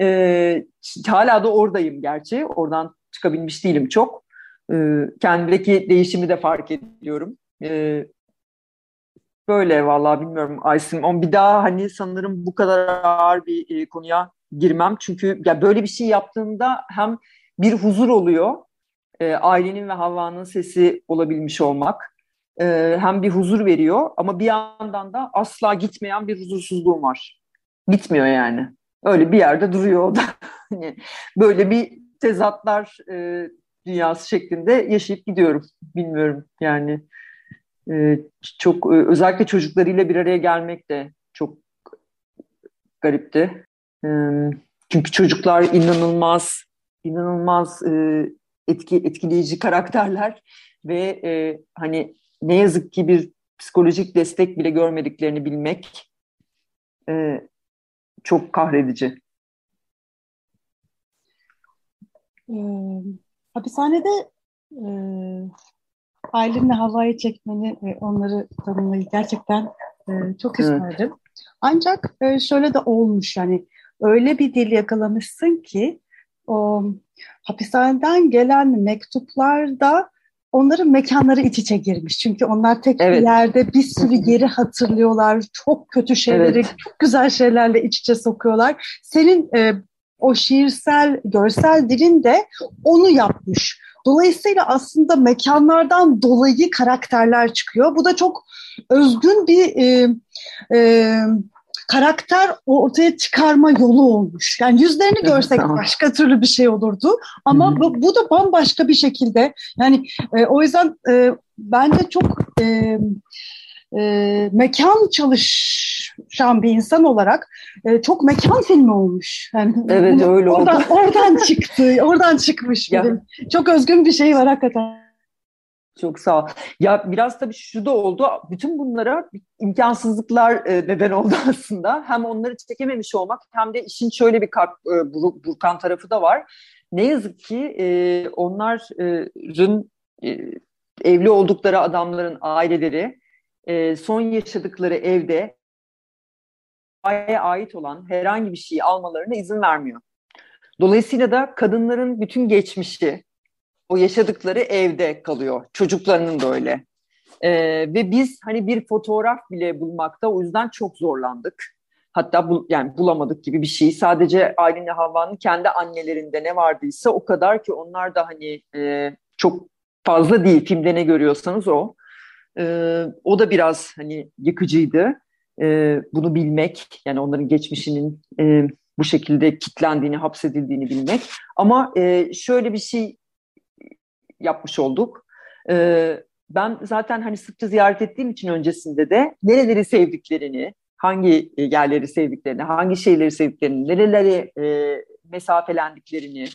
E, hala da oradayım gerçi. Oradan çıkabilmiş değilim çok. E, kendimdeki değişimi de fark ediyorum. E, böyle vallahi bilmiyorum Aysim. On bir daha hani sanırım bu kadar ağır bir e, konuya girmem. Çünkü ya böyle bir şey yaptığında hem bir huzur oluyor. E, ailenin ve Havva'nın sesi olabilmiş olmak e, hem bir huzur veriyor ama bir yandan da asla gitmeyen bir huzursuzluğum var. Gitmiyor yani. Öyle bir yerde duruyor o da. [LAUGHS] Hani böyle bir tezatlar e, dünyası şeklinde yaşayıp gidiyorum. Bilmiyorum yani. E, çok e, özellikle çocuklarıyla bir araya gelmek de çok garipti. E, çünkü çocuklar inanılmaz inanılmaz e, etki etkileyici karakterler ve e, hani ne yazık ki bir psikolojik destek bile görmediklerini bilmek e, çok kahredici. Ee, hapishanede e, Aylin'le havayı çekmeni ve onları tanımayı gerçekten e, çok isterdim. Evet. Ancak e, şöyle de olmuş yani öyle bir dil yakalamışsın ki o hapishaneden gelen mektuplarda onların mekanları iç içe girmiş. Çünkü onlar tek Evet. bir yerde bir sürü yeri hatırlıyorlar. Çok kötü şeyleri Evet. çok güzel şeylerle iç içe sokuyorlar. Senin e, o şiirsel, görsel dilin de onu yapmış. Dolayısıyla aslında mekanlardan dolayı karakterler çıkıyor. Bu da çok özgün bir e, e, karakter ortaya çıkarma yolu olmuş. Yani yüzlerini Evet, görsek tamam. başka türlü bir şey olurdu. Ama bu, bu da bambaşka bir şekilde. Yani e, o yüzden e, bence çok e, e, mekan çalışan bir insan olarak e, çok mekan filmi olmuş. Yani Evet, öyle oldu. oradan, Oradan çıktı, oradan çıkmış Ya. Çok özgün bir şey var hakikaten. Çok sağ ol. Ya biraz tabii şu da oldu. Bütün bunlara imkansızlıklar e, neden oldu [LAUGHS] aslında. Hem onları çekememiş olmak hem de işin şöyle bir kalp, e, bur- burkan tarafı da var. Ne yazık ki e, onların evli oldukları adamların aileleri son yaşadıkları evde aileye ait olan herhangi bir şeyi almalarına izin vermiyor. Dolayısıyla da kadınların bütün geçmişi, o yaşadıkları evde kalıyor. Çocuklarının da öyle. Ee, ve biz hani bir fotoğraf bile bulmakta o yüzden çok zorlandık. Hatta bu, yani bulamadık gibi bir şey. Sadece Aylin ile Havva'nın kendi annelerinde ne vardıysa o kadar ki onlar da hani e, çok fazla değil. Filmde ne görüyorsanız o. Ee, o da biraz hani yıkıcıydı. Ee, bunu bilmek, yani onların geçmişinin e, bu şekilde kitlendiğini, hapsedildiğini bilmek. Ama e, şöyle bir şey yapmış olduk. Ee, ben zaten hani sıkça ziyaret ettiğim için öncesinde de nereleri sevdiklerini, hangi yerleri sevdiklerini, hangi şeyleri sevdiklerini, nereleri e, mesafelendiklerini,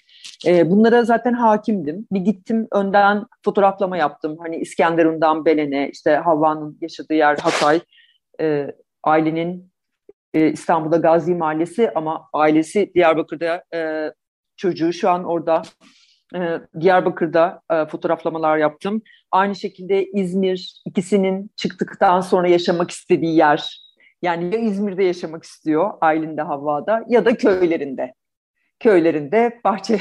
e, bunlara zaten hakimdim. Bir gittim önden fotoğraflama yaptım. Hani İskenderun'dan Belen'e, işte Havva'nın yaşadığı yer Hatay, e, ailenin e, İstanbul'da Gazi Mahallesi ama ailesi Diyarbakır'da e, çocuğu şu an orada e, Diyarbakır'da e, fotoğraflamalar yaptım. Aynı şekilde İzmir ikisinin çıktıktan sonra yaşamak istediği yer. Yani ya İzmir'de yaşamak istiyor Aylin'de Havva'da ya da köylerinde. Köylerinde bahçe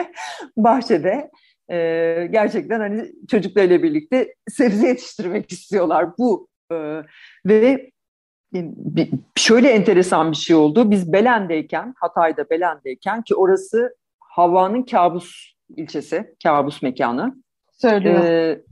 [LAUGHS] bahçede e, gerçekten hani çocuklarıyla birlikte sebze yetiştirmek istiyorlar. Bu e, ve bir- şöyle enteresan bir şey oldu. Biz Belen'deyken, Hatay'da Belen'deyken ki orası Havva'nın kabus ilçesi, kabus mekanı. Söylüyor. Ee,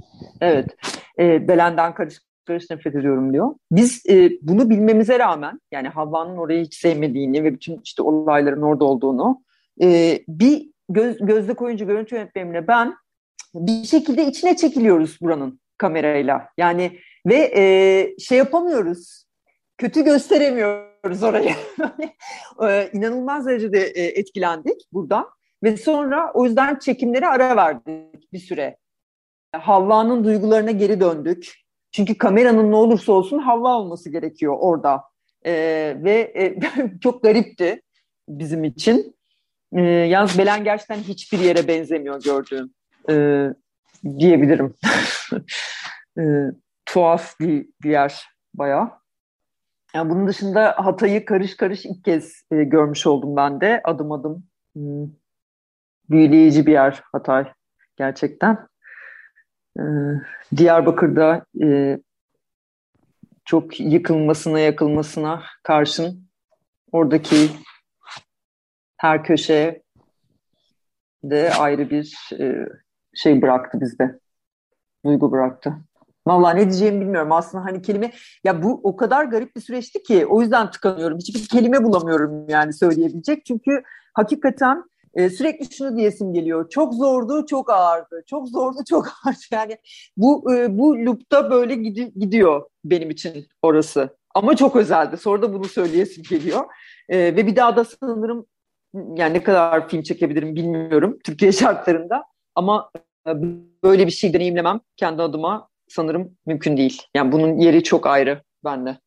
evet, ee, Belen'den karış karış nefret ediyorum diyor. Biz e, bunu bilmemize rağmen, yani Havva'nın orayı hiç sevmediğini ve bütün işte olayların orada olduğunu e, bir göz, gözde koyuncu görüntü yönetmenimle ben bir şekilde içine çekiliyoruz buranın kamerayla. Yani ve e, şey yapamıyoruz, kötü gösteremiyoruz orayı. [LAUGHS] e, inanılmaz derecede e, etkilendik buradan. Ve sonra o yüzden çekimlere ara verdik bir süre. Havva'nın duygularına geri döndük. Çünkü kameranın ne olursa olsun Havva olması gerekiyor orada. Ee, ve e, [LAUGHS] çok garipti bizim için. Ee, yalnız Belen gerçekten hiçbir yere benzemiyor gördüğüm ee, diyebilirim. [LAUGHS] ee, tuhaf bir, bir yer bayağı. Yani bunun dışında Hatay'ı karış karış ilk kez e, görmüş oldum ben de adım adım. Hmm, büyüleyici bir yer Hatay gerçekten. Ee, Diyarbakır'da e, çok yıkılmasına yakılmasına karşın oradaki her köşeye de ayrı bir e, şey bıraktı bizde. Duygu bıraktı. Vallahi ne diyeceğimi bilmiyorum. Aslında hani kelime ya bu o kadar garip bir süreçti ki o yüzden tıkanıyorum. Hiçbir kelime bulamıyorum yani söyleyebilecek. Çünkü hakikaten e, sürekli şunu diyesim geliyor. Çok zordu, çok ağırdı. Çok zordu, [LAUGHS] çok ağırdı. Yani bu e, bu loop'ta böyle gidi- gidiyor benim için orası. Ama çok özeldi. Sonra da bunu söyleyesim geliyor. E, ve bir daha da sanırım yani ne kadar film çekebilirim bilmiyorum Türkiye [LAUGHS] şartlarında. Ama e, böyle bir şey deneyimlemem kendi adıma sanırım mümkün değil. Yani bunun yeri çok ayrı bende.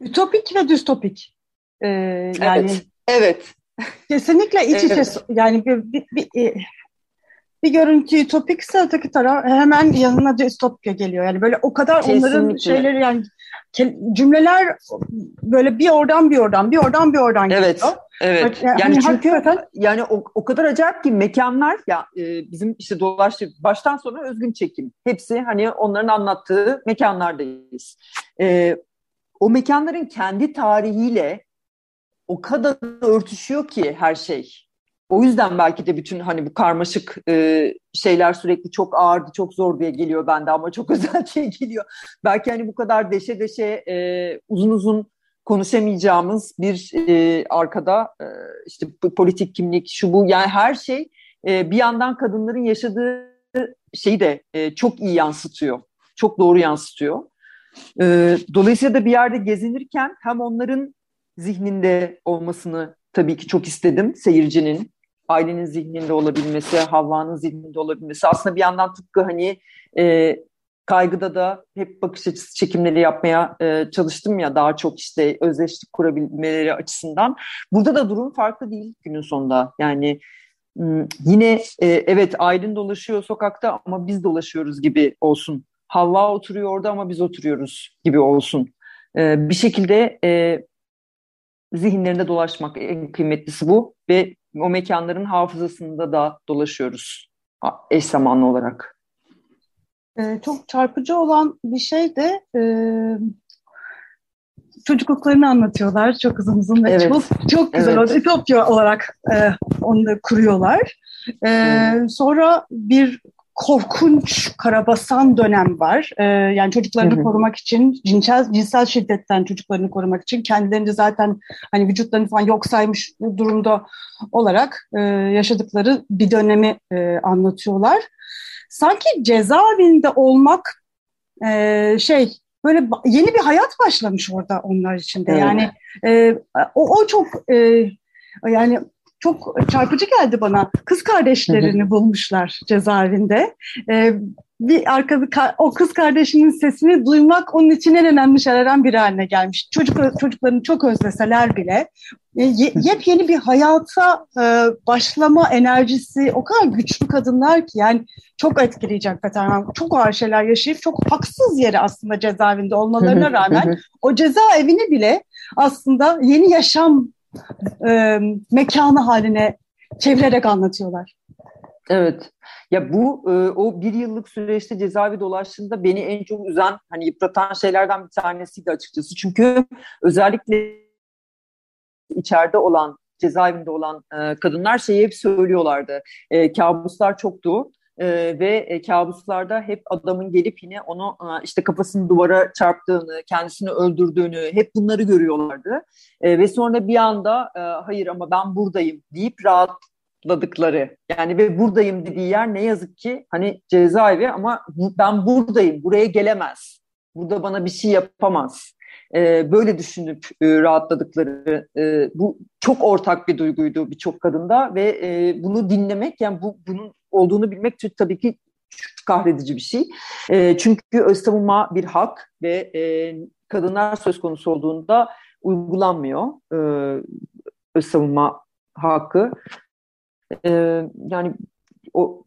Ütopik ve distopik. Ee, yani Evet. Evet. [LAUGHS] kesinlikle iç içe Evet. yani bir, bir, bir, e, bir görüntü ütopikse öteki taraf hemen yanına distopya geliyor. Yani böyle o kadar onların Kesinlikle. şeyleri yani cümleler böyle bir oradan bir oradan bir oradan bir oradan Evet. geliyor. Evet. Yani, yani çünkü hakikaten... yani o, o kadar acayip ki mekanlar ya e, bizim işte dolaştık baştan sona özgün çekim. Hepsi hani onların anlattığı mekanlardayız. E, o mekanların kendi tarihiyle o kadar örtüşüyor ki her şey. O yüzden belki de bütün hani bu karmaşık e, şeyler sürekli çok ağırdı, çok zor diye geliyor bende ama çok [LAUGHS] özel şey geliyor. Belki hani bu kadar deşe deşe e, uzun uzun konuşamayacağımız bir e, arkada e, işte politik kimlik şu bu yani her şey e, bir yandan kadınların yaşadığı şeyi de e, çok iyi yansıtıyor. Çok doğru yansıtıyor. E, dolayısıyla da bir yerde gezinirken hem onların zihninde olmasını tabii ki çok istedim seyircinin. Ailenin zihninde olabilmesi, Havva'nın zihninde olabilmesi. Aslında bir yandan tıpkı hani e, kaygıda da hep bakış açısı çekimleri yapmaya e, çalıştım ya daha çok işte özdeşlik kurabilmeleri açısından. Burada da durum farklı değil günün sonunda. Yani yine e, evet Aylin dolaşıyor sokakta ama biz dolaşıyoruz gibi olsun. Havva oturuyor orada ama biz oturuyoruz gibi olsun. E, bir şekilde e, zihinlerinde dolaşmak en kıymetlisi bu ve o mekanların hafızasında da dolaşıyoruz eş zamanlı olarak. Ee, çok çarpıcı olan bir şey de e, çocukluklarını anlatıyorlar çok uzun uzun ve evet. çok çok güzel evet. Ütopya olarak e, onu da kuruyorlar. E, hmm. Sonra bir korkunç karabasan dönem var. Ee, yani çocuklarını hı hı. korumak için, cinsel, cinsel şiddetten çocuklarını korumak için kendilerini zaten hani vücutlarını falan yok saymış durumda olarak e, yaşadıkları bir dönemi e, anlatıyorlar. Sanki cezaevinde olmak e, şey böyle yeni bir hayat başlamış orada onlar için de. Yani e, o, o çok e, yani çok çarpıcı geldi bana. Kız kardeşlerini hı hı. bulmuşlar cezaevinde. Ee, bir arkada o kız kardeşinin sesini duymak onun için en önemli şeylerden biri haline gelmiş. Çocuk çocuklarını çok özleseler bile e, yepyeni bir hayata e, başlama enerjisi o kadar güçlü kadınlar ki yani çok etkileyici hakikaten. Çok ağır şeyler yaşayıp çok haksız yere aslında cezaevinde olmalarına rağmen o cezaevini bile aslında yeni yaşam e, mekanı haline çevirerek anlatıyorlar. Evet. Ya bu e, o bir yıllık süreçte cezaevi dolaştığında beni en çok üzen, hani yıpratan şeylerden bir tanesiydi açıkçası. Çünkü özellikle içeride olan, cezaevinde olan e, kadınlar şeyi hep söylüyorlardı. E, kabuslar çoktu e, ve e, kabuslarda hep adamın gelip yine onu e, işte kafasını duvara çarptığını, kendisini öldürdüğünü hep bunları görüyorlardı. E, ve sonra bir anda e, hayır ama ben buradayım deyip rahatladıkları yani ve buradayım dediği yer ne yazık ki hani cezaevi ama bu, ben buradayım buraya gelemez. Burada bana bir şey yapamaz. E, böyle düşünüp e, rahatladıkları e, bu çok ortak bir duyguydu birçok kadında ve e, bunu dinlemek yani bu bunun olduğunu bilmek tabii ki kahredici bir şey. E, çünkü öz savunma bir hak ve e, kadınlar söz konusu olduğunda uygulanmıyor e, öz savunma hakkı. E, yani o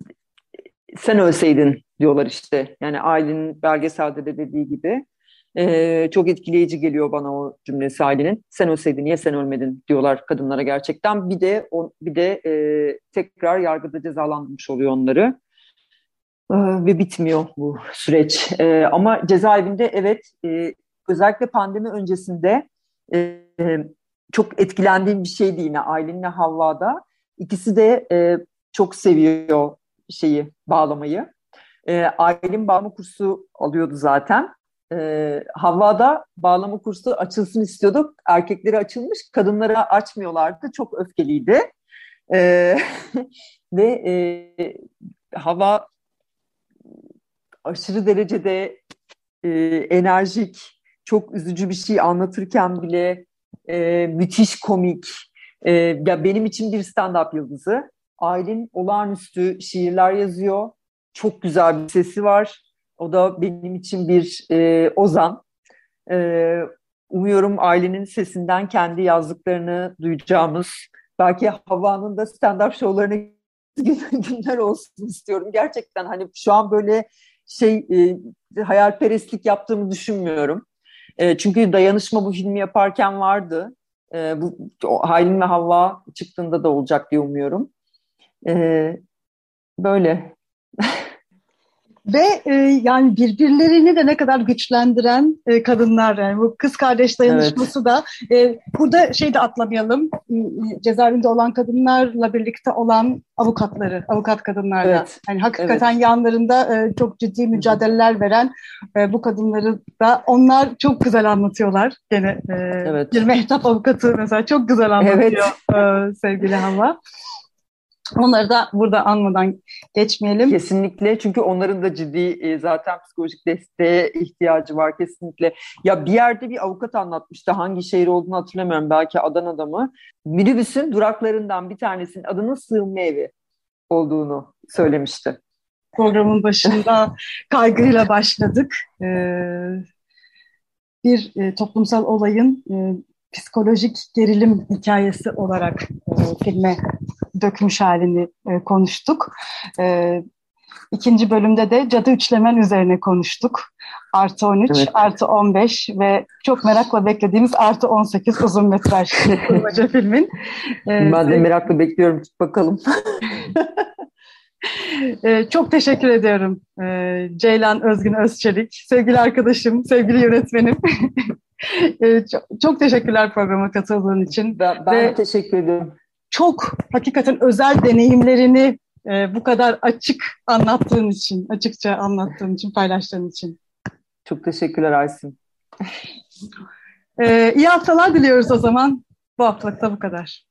sen ölseydin diyorlar işte. Yani ailenin belgeselde de dediği gibi. Ee, çok etkileyici geliyor bana o cümlesi ailenin. Sen ölseydin niye sen ölmedin diyorlar kadınlara gerçekten. Bir de o, bir de e, tekrar yargıda cezalandırmış oluyor onları. Ee, ve bitmiyor bu süreç. Ee, ama cezaevinde evet e, özellikle pandemi öncesinde e, çok etkilendiğim bir şeydi yine Aylin'le Havva'da. İkisi de e, çok seviyor şeyi bağlamayı. E, Aylin bağlama kursu alıyordu zaten e, Havva'da bağlama kursu açılsın istiyorduk. Erkekleri açılmış, kadınlara açmıyorlardı. Çok öfkeliydi. E, [LAUGHS] ve e, Hava aşırı derecede e, enerjik, çok üzücü bir şey anlatırken bile e, müthiş komik. E, ya benim için bir stand-up yıldızı. Aylin olağanüstü şiirler yazıyor. Çok güzel bir sesi var o da benim için bir e, ozan. E, umuyorum ailenin sesinden kendi yazdıklarını duyacağımız, belki Havva'nın da stand-up şovlarına [LAUGHS] günler olsun istiyorum. Gerçekten hani şu an böyle şey e, hayalperestlik yaptığımı düşünmüyorum. E, çünkü Dayanışma bu filmi yaparken vardı. E, bu Haylin ve Havva çıktığında da olacak diye umuyorum. E, böyle. [LAUGHS] Ve e, yani birbirlerini de ne kadar güçlendiren e, kadınlar yani bu kız kardeş dayanışması evet. da e, burada şey de atlamayalım cezaevinde olan kadınlarla birlikte olan avukatları, avukat kadınlarla. Evet. Yani hakikaten evet. yanlarında e, çok ciddi mücadeleler veren e, bu kadınları da onlar çok güzel anlatıyorlar. Gene e, evet. bir mehtap avukatı mesela çok güzel anlatıyor evet. e, sevgili Hava. Onları da burada anmadan geçmeyelim. Kesinlikle çünkü onların da ciddi e, zaten psikolojik desteğe ihtiyacı var kesinlikle. Ya bir yerde bir avukat anlatmıştı hangi şehir olduğunu hatırlamıyorum belki Adana'da mı. Minibüsün duraklarından bir tanesinin adının sığınma evi olduğunu söylemişti. Programın başında [LAUGHS] kaygıyla başladık. Ee, bir e, toplumsal olayın e, psikolojik gerilim hikayesi olarak e, filme dökmüş halini e, konuştuk. E, ikinci bölümde de cadı üçlemen üzerine konuştuk. Artı 13, evet. artı 15 ve çok merakla beklediğimiz artı 18 uzun metraj kurmaca [LAUGHS] filmin. E, ben de merakla bekliyorum. Bakalım. Ee, [LAUGHS] çok teşekkür ediyorum ee, Ceylan Özgün Özçelik. Sevgili arkadaşım, sevgili yönetmenim. [LAUGHS] Ee, çok, çok teşekkürler programa katıldığın için. Ben, ben Ve teşekkür ediyorum. Çok hakikaten özel deneyimlerini e, bu kadar açık anlattığın için, açıkça anlattığın için, paylaştığın için. Çok teşekkürler Aysin. Ee, iyi haftalar diliyoruz o zaman. Bu haftalık da bu kadar.